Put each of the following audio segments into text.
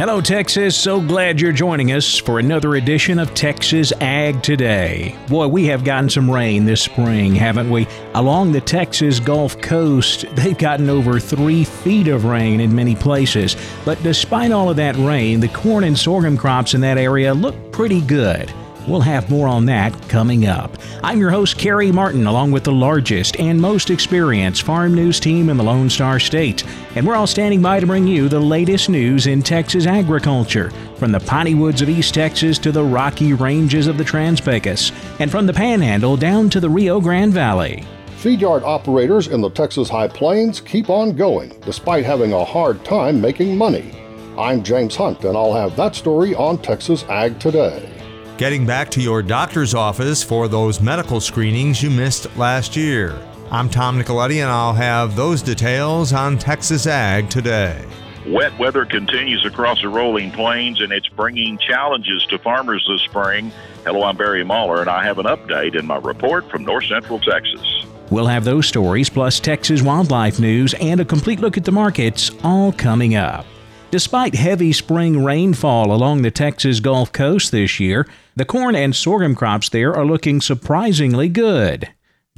Hello, Texas. So glad you're joining us for another edition of Texas Ag Today. Boy, we have gotten some rain this spring, haven't we? Along the Texas Gulf Coast, they've gotten over three feet of rain in many places. But despite all of that rain, the corn and sorghum crops in that area look pretty good. We'll have more on that coming up. I'm your host, Carey Martin, along with the largest and most experienced farm news team in the Lone Star State. And we're all standing by to bring you the latest news in Texas agriculture, from the piney woods of East Texas to the rocky ranges of the Trans Pecos, and from the Panhandle down to the Rio Grande Valley. Feedyard operators in the Texas High Plains keep on going despite having a hard time making money. I'm James Hunt, and I'll have that story on Texas Ag Today getting back to your doctor's office for those medical screenings you missed last year. I'm Tom Nicoletti, and I'll have those details on Texas Ag today. Wet weather continues across the rolling plains, and it's bringing challenges to farmers this spring. Hello, I'm Barry Mahler, and I have an update in my report from North Central Texas. We'll have those stories, plus Texas wildlife news, and a complete look at the markets, all coming up. Despite heavy spring rainfall along the Texas Gulf Coast this year, the corn and sorghum crops there are looking surprisingly good.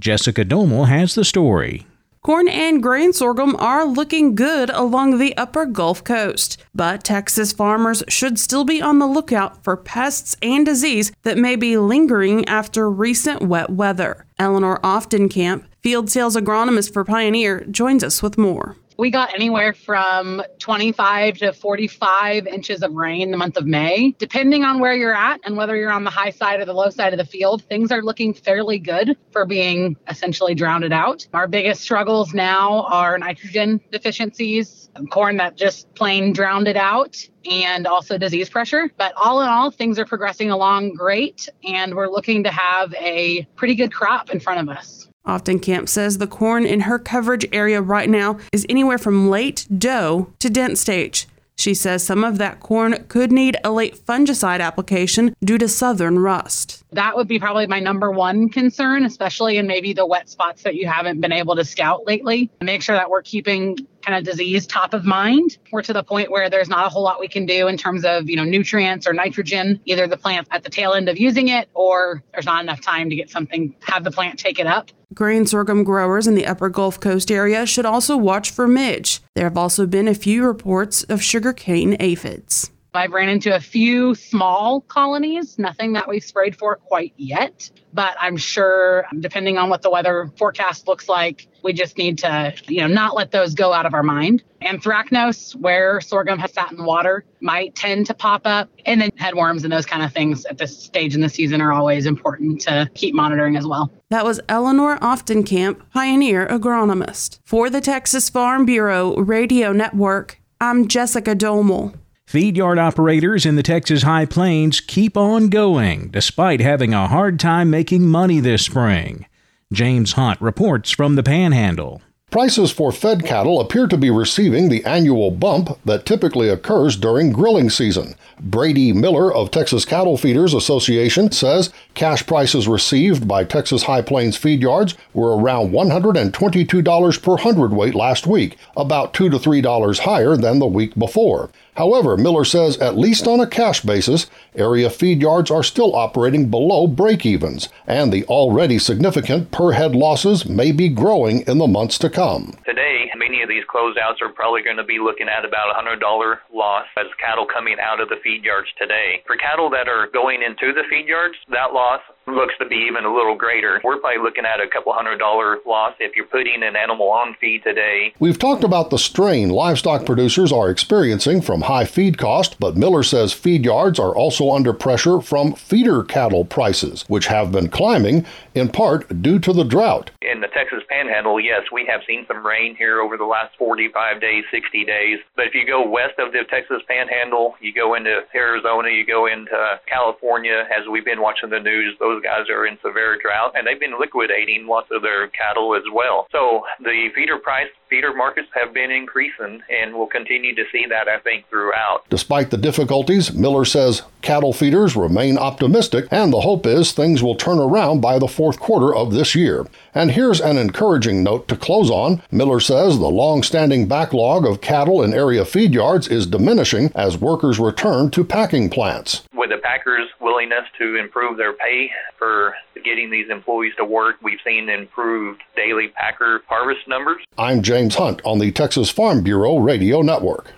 Jessica Domel has the story. Corn and grain sorghum are looking good along the upper Gulf Coast, but Texas farmers should still be on the lookout for pests and disease that may be lingering after recent wet weather. Eleanor Oftenkamp, field sales agronomist for Pioneer, joins us with more we got anywhere from 25 to 45 inches of rain the month of May. Depending on where you're at and whether you're on the high side or the low side of the field, things are looking fairly good for being essentially drowned out. Our biggest struggles now are nitrogen deficiencies, corn that just plain drowned it out, and also disease pressure. But all in all, things are progressing along great, and we're looking to have a pretty good crop in front of us. Oftenkamp says the corn in her coverage area right now is anywhere from late dough to dent stage. She says some of that corn could need a late fungicide application due to southern rust. That would be probably my number one concern, especially in maybe the wet spots that you haven't been able to scout lately. Make sure that we're keeping kind of disease top of mind. We're to the point where there's not a whole lot we can do in terms of, you know, nutrients or nitrogen, either the plant at the tail end of using it or there's not enough time to get something, have the plant take it up. Grain sorghum growers in the upper Gulf Coast area should also watch for midge. There have also been a few reports of sugarcane aphids. I've ran into a few small colonies, nothing that we've sprayed for quite yet, but I'm sure depending on what the weather forecast looks like, we just need to, you know, not let those go out of our mind. Anthracnose, where sorghum has sat in water, might tend to pop up. And then headworms and those kind of things at this stage in the season are always important to keep monitoring as well. That was Eleanor Oftenkamp, pioneer agronomist. For the Texas Farm Bureau Radio Network, I'm Jessica Domel. Feed yard operators in the Texas High Plains keep on going despite having a hard time making money this spring. James Hunt reports from the Panhandle. Prices for fed cattle appear to be receiving the annual bump that typically occurs during grilling season. Brady Miller of Texas Cattle Feeders Association says cash prices received by Texas High Plains feed yards were around $122 per hundredweight last week, about 2 to $3 higher than the week before. However, Miller says at least on a cash basis, area feed yards are still operating below break evens, and the already significant per head losses may be growing in the months to come. Today, many of these closeouts are probably going to be looking at about a $100 loss as cattle coming out of the feed yards today. For cattle that are going into the feed yards, that loss looks to be even a little greater. We're probably looking at a couple hundred dollar loss if you're putting an animal on feed today. We've talked about the strain livestock producers are experiencing from high feed cost, but Miller says feed yards are also under pressure from feeder cattle prices, which have been climbing in part due to the drought. In the Texas Panhandle, yes, we have seen some rain here over the last 45 days, 60 days. But if you go west of the Texas Panhandle, you go into Arizona, you go into California, as we've been watching the news, those those guys are in severe drought, and they've been liquidating lots of their cattle as well. So the feeder price, feeder markets have been increasing, and we'll continue to see that, I think, throughout. Despite the difficulties, Miller says cattle feeders remain optimistic, and the hope is things will turn around by the fourth quarter of this year. And here's an encouraging note to close on. Miller says the long standing backlog of cattle in area feed yards is diminishing as workers return to packing plants. With the packers' willingness to improve their pay for getting these employees to work, we've seen improved daily packer harvest numbers. I'm James Hunt on the Texas Farm Bureau Radio Network.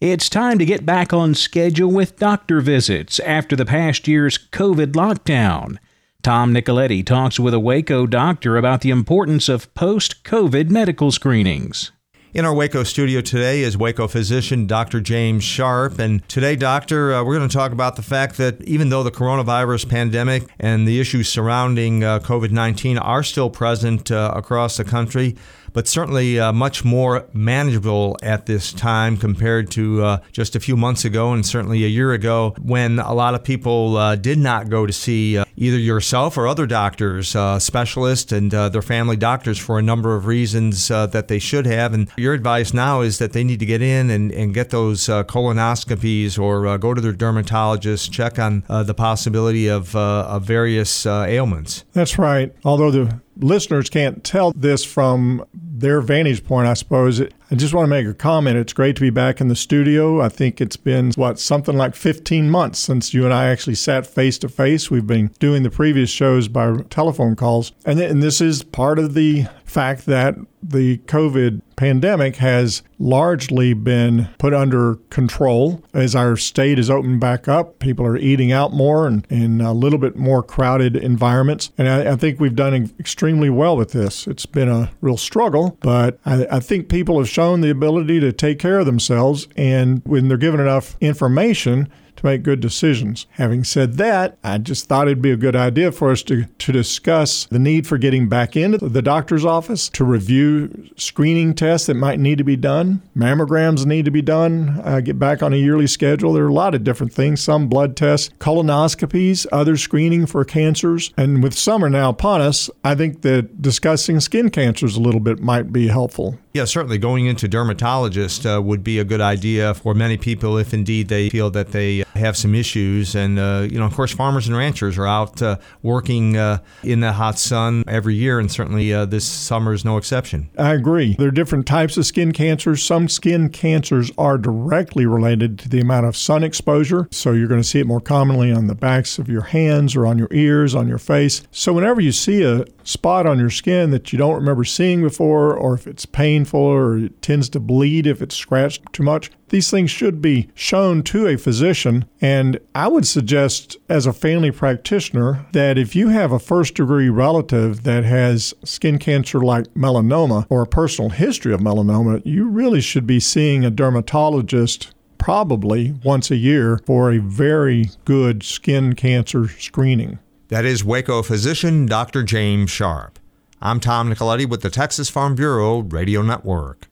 It's time to get back on schedule with doctor visits after the past year's COVID lockdown. Tom Nicoletti talks with a Waco doctor about the importance of post COVID medical screenings. In our Waco studio today is Waco physician Dr. James Sharp. And today, Doctor, uh, we're going to talk about the fact that even though the coronavirus pandemic and the issues surrounding uh, COVID 19 are still present uh, across the country, but certainly uh, much more manageable at this time compared to uh, just a few months ago and certainly a year ago when a lot of people uh, did not go to see uh, either yourself or other doctors, uh, specialists, and uh, their family doctors for a number of reasons that they should have. And your advice now is that they need to get in and, and get those colonoscopies or go to their dermatologist, check on the possibility of, of various ailments. That's right. Although the listeners can't tell this from their vantage point, I suppose. I just want to make a comment. It's great to be back in the studio. I think it's been, what, something like 15 months since you and I actually sat face to face. We've been doing the previous shows by telephone calls. And, and this is part of the fact that the COVID pandemic has largely been put under control as our state is opened back up. People are eating out more and in a little bit more crowded environments. And I, I think we've done extremely well with this. It's been a real struggle, but I, I think people have shown the ability to take care of themselves. And when they're given enough information, to make good decisions. Having said that, I just thought it'd be a good idea for us to, to discuss the need for getting back into the doctor's office to review screening tests that might need to be done. Mammograms need to be done, uh, get back on a yearly schedule. There are a lot of different things, some blood tests, colonoscopies, other screening for cancers. And with summer now upon us, I think that discussing skin cancers a little bit might be helpful. Yeah, certainly going into dermatologist uh, would be a good idea for many people if indeed they feel that they have some issues. And, uh, you know, of course, farmers and ranchers are out uh, working uh, in the hot sun every year, and certainly uh, this summer is no exception. I agree. There are different types of skin cancers. Some skin cancers are directly related to the amount of sun exposure. So you're going to see it more commonly on the backs of your hands or on your ears, on your face. So whenever you see a spot on your skin that you don't remember seeing before, or if it's painful or it tends to bleed if it's scratched too much. These things should be shown to a physician. And I would suggest, as a family practitioner, that if you have a first degree relative that has skin cancer like melanoma or a personal history of melanoma, you really should be seeing a dermatologist probably once a year for a very good skin cancer screening. That is Waco physician Dr. James Sharp. I'm Tom Nicoletti with the Texas Farm Bureau Radio Network.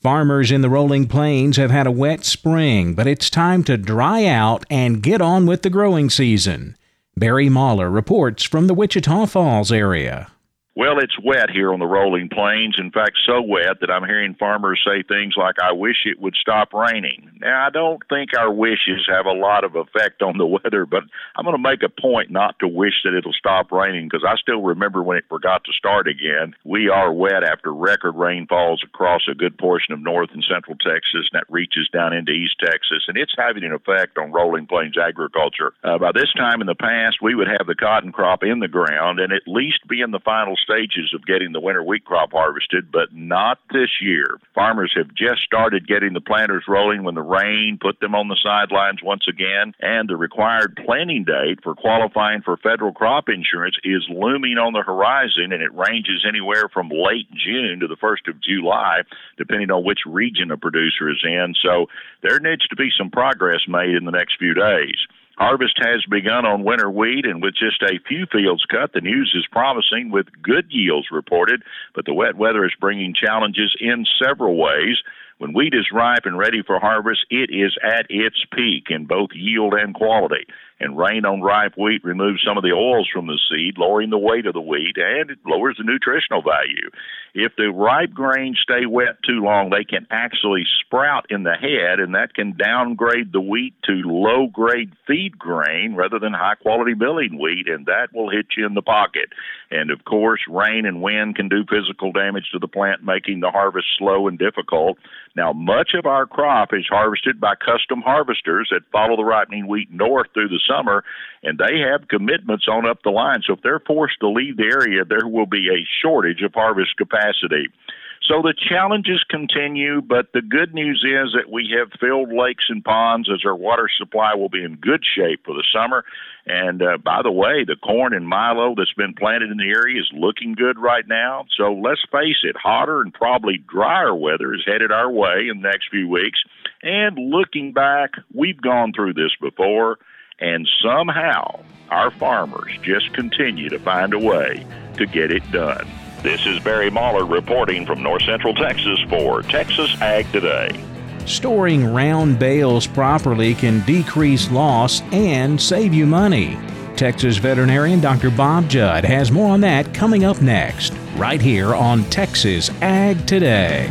Farmers in the rolling plains have had a wet spring, but it's time to dry out and get on with the growing season. Barry Mahler reports from the Wichita Falls area. Well, it's wet here on the rolling plains. In fact, so wet that I'm hearing farmers say things like, I wish it would stop raining. Now, I don't think our wishes have a lot of effect on the weather, but I'm going to make a point not to wish that it'll stop raining because I still remember when it forgot to start again. We are wet after record rainfalls across a good portion of north and central Texas, and that reaches down into east Texas, and it's having an effect on rolling plains agriculture. Uh, by this time in the past, we would have the cotton crop in the ground and at least be in the final stages of getting the winter wheat crop harvested, but not this year. Farmers have just started getting the planters rolling when the rain put them on the sidelines once again, and the required planting date for qualifying for federal crop insurance is looming on the horizon, and it ranges anywhere from late June to the 1st of July, depending on which region a producer is in. So there needs to be some progress made in the next few days. Harvest has begun on winter wheat, and with just a few fields cut, the news is promising with good yields reported. But the wet weather is bringing challenges in several ways. When wheat is ripe and ready for harvest, it is at its peak in both yield and quality. And rain on ripe wheat removes some of the oils from the seed, lowering the weight of the wheat, and it lowers the nutritional value. If the ripe grains stay wet too long, they can actually sprout in the head, and that can downgrade the wheat to low grade feed grain rather than high quality milling wheat, and that will hit you in the pocket. And of course, rain and wind can do physical damage to the plant, making the harvest slow and difficult. Now, much of our crop is harvested by custom harvesters that follow the ripening wheat north through the summer, and they have commitments on up the line. So if they're forced to leave the area, there will be a shortage of harvest capacity. So the challenges continue, but the good news is that we have filled lakes and ponds as our water supply will be in good shape for the summer. And uh, by the way, the corn and milo that's been planted in the area is looking good right now. So let's face it, hotter and probably drier weather is headed our way in the next few weeks. And looking back, we've gone through this before, and somehow our farmers just continue to find a way to get it done. This is Barry Mahler reporting from North Central Texas for Texas Ag Today. Storing round bales properly can decrease loss and save you money. Texas veterinarian Dr. Bob Judd has more on that coming up next, right here on Texas Ag Today.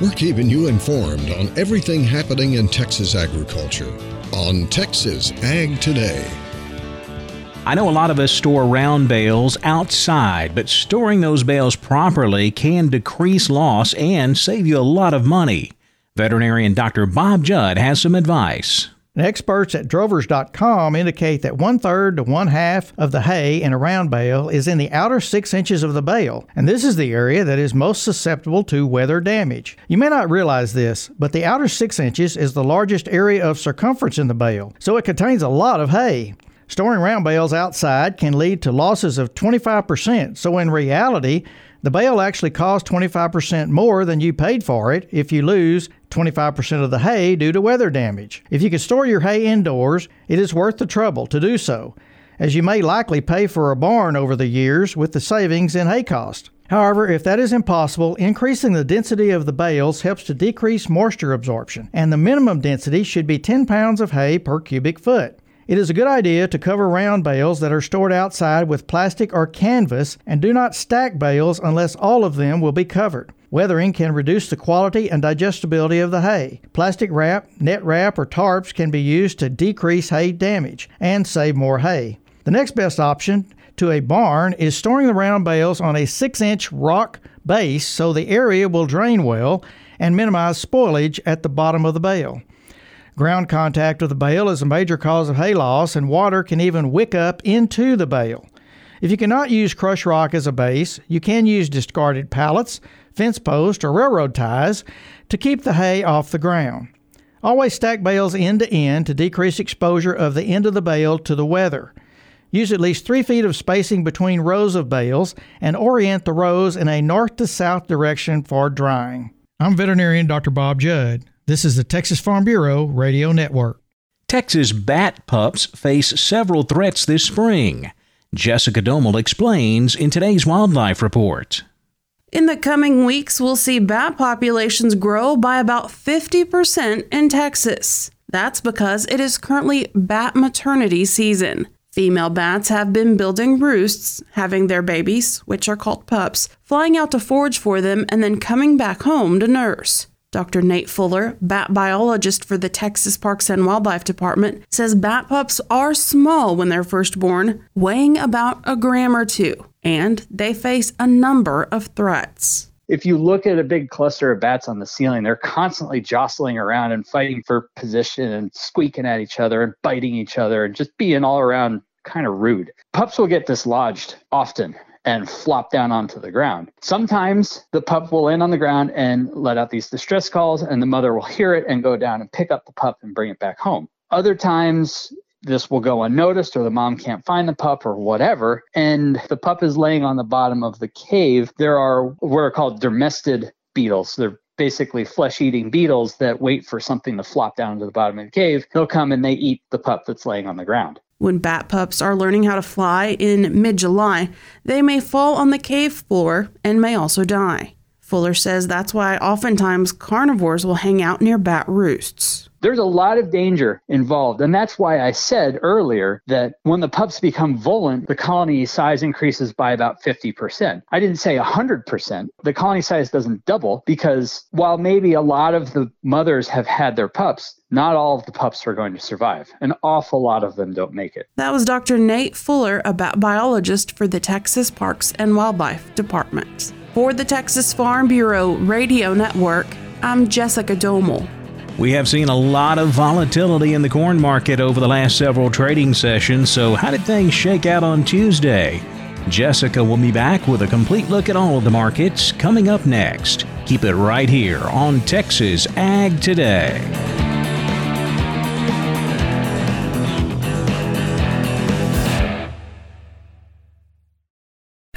We're keeping you informed on everything happening in Texas agriculture on Texas Ag Today. I know a lot of us store round bales outside, but storing those bales properly can decrease loss and save you a lot of money. Veterinarian Dr. Bob Judd has some advice. And experts at drovers.com indicate that one third to one half of the hay in a round bale is in the outer six inches of the bale, and this is the area that is most susceptible to weather damage. You may not realize this, but the outer six inches is the largest area of circumference in the bale, so it contains a lot of hay. Storing round bales outside can lead to losses of 25%, so in reality, the bale actually costs 25% more than you paid for it if you lose 25% of the hay due to weather damage. If you can store your hay indoors, it is worth the trouble to do so, as you may likely pay for a barn over the years with the savings in hay cost. However, if that is impossible, increasing the density of the bales helps to decrease moisture absorption, and the minimum density should be 10 pounds of hay per cubic foot. It is a good idea to cover round bales that are stored outside with plastic or canvas and do not stack bales unless all of them will be covered. Weathering can reduce the quality and digestibility of the hay. Plastic wrap, net wrap, or tarps can be used to decrease hay damage and save more hay. The next best option to a barn is storing the round bales on a 6 inch rock base so the area will drain well and minimize spoilage at the bottom of the bale. Ground contact with the bale is a major cause of hay loss, and water can even wick up into the bale. If you cannot use crushed rock as a base, you can use discarded pallets, fence posts, or railroad ties to keep the hay off the ground. Always stack bales end to end to decrease exposure of the end of the bale to the weather. Use at least three feet of spacing between rows of bales and orient the rows in a north to south direction for drying. I'm veterinarian Dr. Bob Judd. This is the Texas Farm Bureau Radio Network. Texas bat pups face several threats this spring. Jessica Domel explains in today's Wildlife Report. In the coming weeks, we'll see bat populations grow by about 50% in Texas. That's because it is currently bat maternity season. Female bats have been building roosts, having their babies, which are called pups, flying out to forage for them and then coming back home to nurse. Dr. Nate Fuller, bat biologist for the Texas Parks and Wildlife Department, says bat pups are small when they're first born, weighing about a gram or two, and they face a number of threats. If you look at a big cluster of bats on the ceiling, they're constantly jostling around and fighting for position and squeaking at each other and biting each other and just being all around kind of rude. Pups will get dislodged often and flop down onto the ground. Sometimes the pup will land on the ground and let out these distress calls, and the mother will hear it and go down and pick up the pup and bring it back home. Other times, this will go unnoticed or the mom can't find the pup or whatever and the pup is laying on the bottom of the cave there are what are called dermestid beetles they're basically flesh eating beetles that wait for something to flop down to the bottom of the cave they'll come and they eat the pup that's laying on the ground when bat pups are learning how to fly in mid July, they may fall on the cave floor and may also die. Fuller says that's why oftentimes carnivores will hang out near bat roosts there's a lot of danger involved. And that's why I said earlier that when the pups become volant, the colony size increases by about 50%. I didn't say 100%. The colony size doesn't double because while maybe a lot of the mothers have had their pups, not all of the pups are going to survive. An awful lot of them don't make it. That was Dr. Nate Fuller, a biologist for the Texas Parks and Wildlife Department. For the Texas Farm Bureau Radio Network, I'm Jessica Domel. We have seen a lot of volatility in the corn market over the last several trading sessions, so how did things shake out on Tuesday? Jessica will be back with a complete look at all of the markets coming up next. Keep it right here on Texas Ag Today.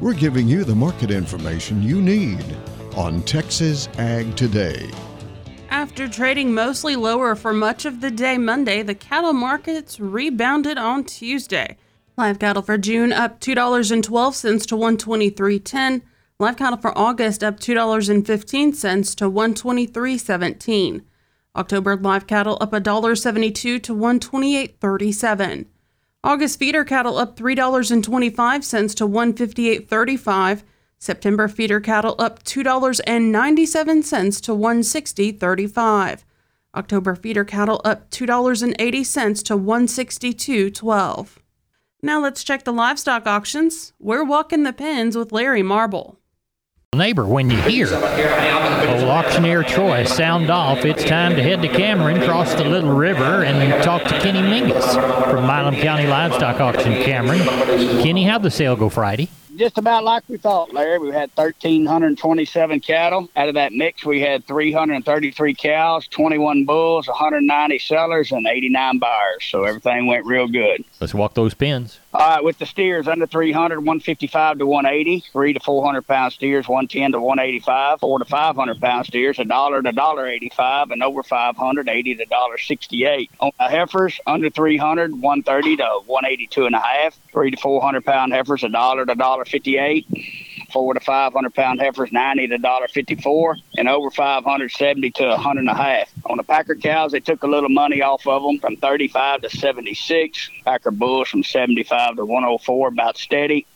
We're giving you the market information you need on Texas Ag Today. After trading mostly lower for much of the day Monday, the cattle markets rebounded on Tuesday. Live cattle for June up $2.12 to 123.10. Live cattle for August up $2.15 to 123.17. October live cattle up $1.72 to 128.37. August feeder cattle up $3.25 to 158.35. September feeder cattle up $2.97 to 160.35. October feeder cattle up $2.80 to 162.12. Now let's check the livestock auctions. We're walking the pens with Larry Marble neighbor when you hear old auctioneer Troy sound off. It's time to head to Cameron, cross the Little River, and talk to Kenny Mingus from Milam County Livestock Auction, Cameron. Kenny, how'd the sale go Friday? just about like we thought, Larry. We had 1,327 cattle. Out of that mix, we had 333 cows, 21 bulls, 190 sellers, and 89 buyers. So everything went real good. Let's walk those pins. Right, with the steers under 300, 155 to 180, three to 400 pound steers, 110 to 185, four to 500 pound steers, a dollar to dollar 85, and over 500, 80 to dollar 68. On the heifers under 300, 130 to 182 and a half, three to 400 pound heifers, a dollar to dollar 58 four to five hundred pound heifers, ninety to dollar fifty four, and over five hundred seventy to a hundred and a half. On the Packer cows, they took a little money off of them from thirty five to seventy six. Packer bulls from seventy five to one hundred four, about steady.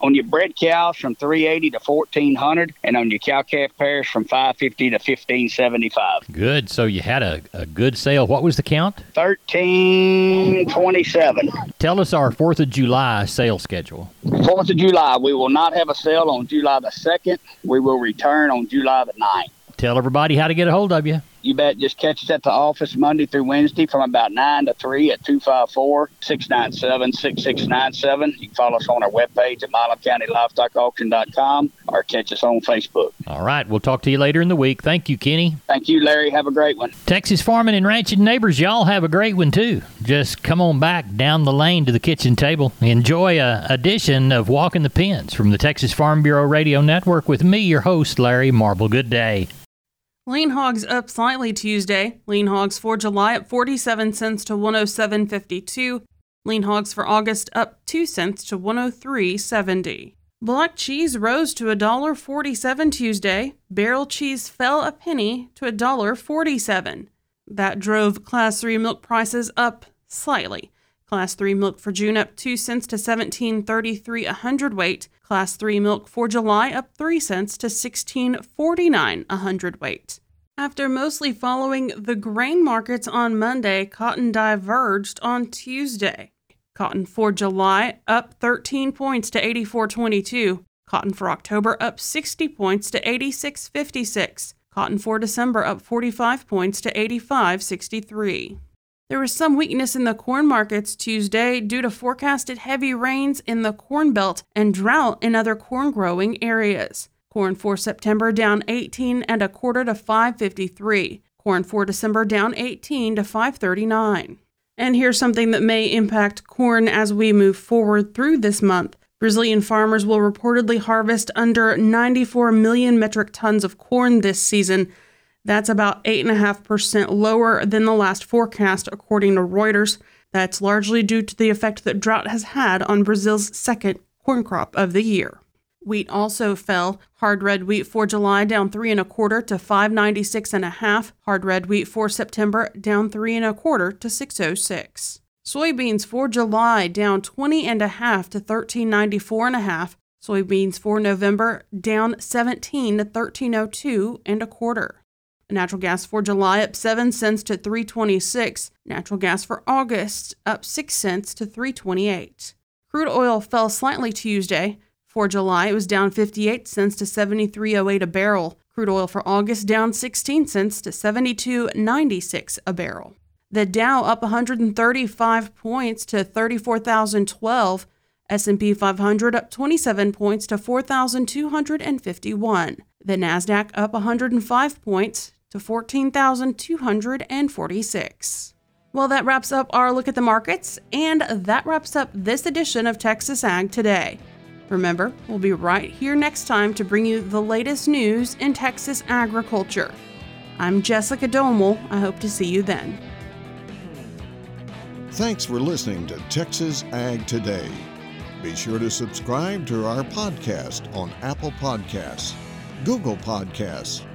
On your bred cows from 380 to 1400 and on your cow calf pairs from 550 to 1575 good. So you had a, a good sale. What was the count? 1327 tell us our fourth of july sale schedule. Fourth of july. We will not have a sale on july the 2nd we will return on july the 9th tell everybody how to get a hold of you you bet. Just catch us at the office Monday through Wednesday from about 9 to 3 at 254 697 6697. You can follow us on our webpage at milamcountylivestockauction.com or catch us on Facebook. All right. We'll talk to you later in the week. Thank you, Kenny. Thank you, Larry. Have a great one. Texas farming and ranching neighbors, y'all have a great one too. Just come on back down the lane to the kitchen table. Enjoy a edition of Walking the Pens from the Texas Farm Bureau Radio Network with me, your host, Larry Marble. Good day. Lean hogs up slightly Tuesday. Lean hogs for July up 47 cents to 107.52. Lean hogs for August up 2 cents to 103.70. Block cheese rose to $1.47 Tuesday. Barrel cheese fell a penny to $1.47. That drove Class 3 milk prices up slightly. Class 3 milk for June up 2 cents to 17.33 a hundredweight. Class 3 milk for July up 3 cents to 16.49 a hundredweight. After mostly following the grain markets on Monday, cotton diverged on Tuesday. Cotton for July up 13 points to 84.22. Cotton for October up 60 points to 86.56. Cotton for December up 45 points to 85.63. There was some weakness in the corn markets Tuesday due to forecasted heavy rains in the Corn Belt and drought in other corn growing areas. Corn for September down 18 and a quarter to 553. Corn for December down 18 to 539. And here's something that may impact corn as we move forward through this month. Brazilian farmers will reportedly harvest under 94 million metric tons of corn this season. That's about 8.5% lower than the last forecast, according to Reuters. That's largely due to the effect that drought has had on Brazil's second corn crop of the year. Wheat also fell. Hard red wheat for July down three and a quarter to 596 and a half. Hard red wheat for September down three and a quarter to 606. Soybeans for July down 20 and a half to 1394 and a half. Soybeans for November down 17 to 1302 and a quarter. Natural gas for July up 7 cents to 326. Natural gas for August up 6 cents to 328. Crude oil fell slightly Tuesday. For July, it was down 58 cents to 73.08 a barrel. Crude oil for August down 16 cents to 72.96 a barrel. The Dow up 135 points to 34,012. S&P 500 up 27 points to 4,251. The Nasdaq up 105 points to 14,246. Well, that wraps up our look at the markets, and that wraps up this edition of Texas Ag Today. Remember, we'll be right here next time to bring you the latest news in Texas agriculture. I'm Jessica Domel. I hope to see you then. Thanks for listening to Texas Ag Today. Be sure to subscribe to our podcast on Apple Podcasts, Google Podcasts,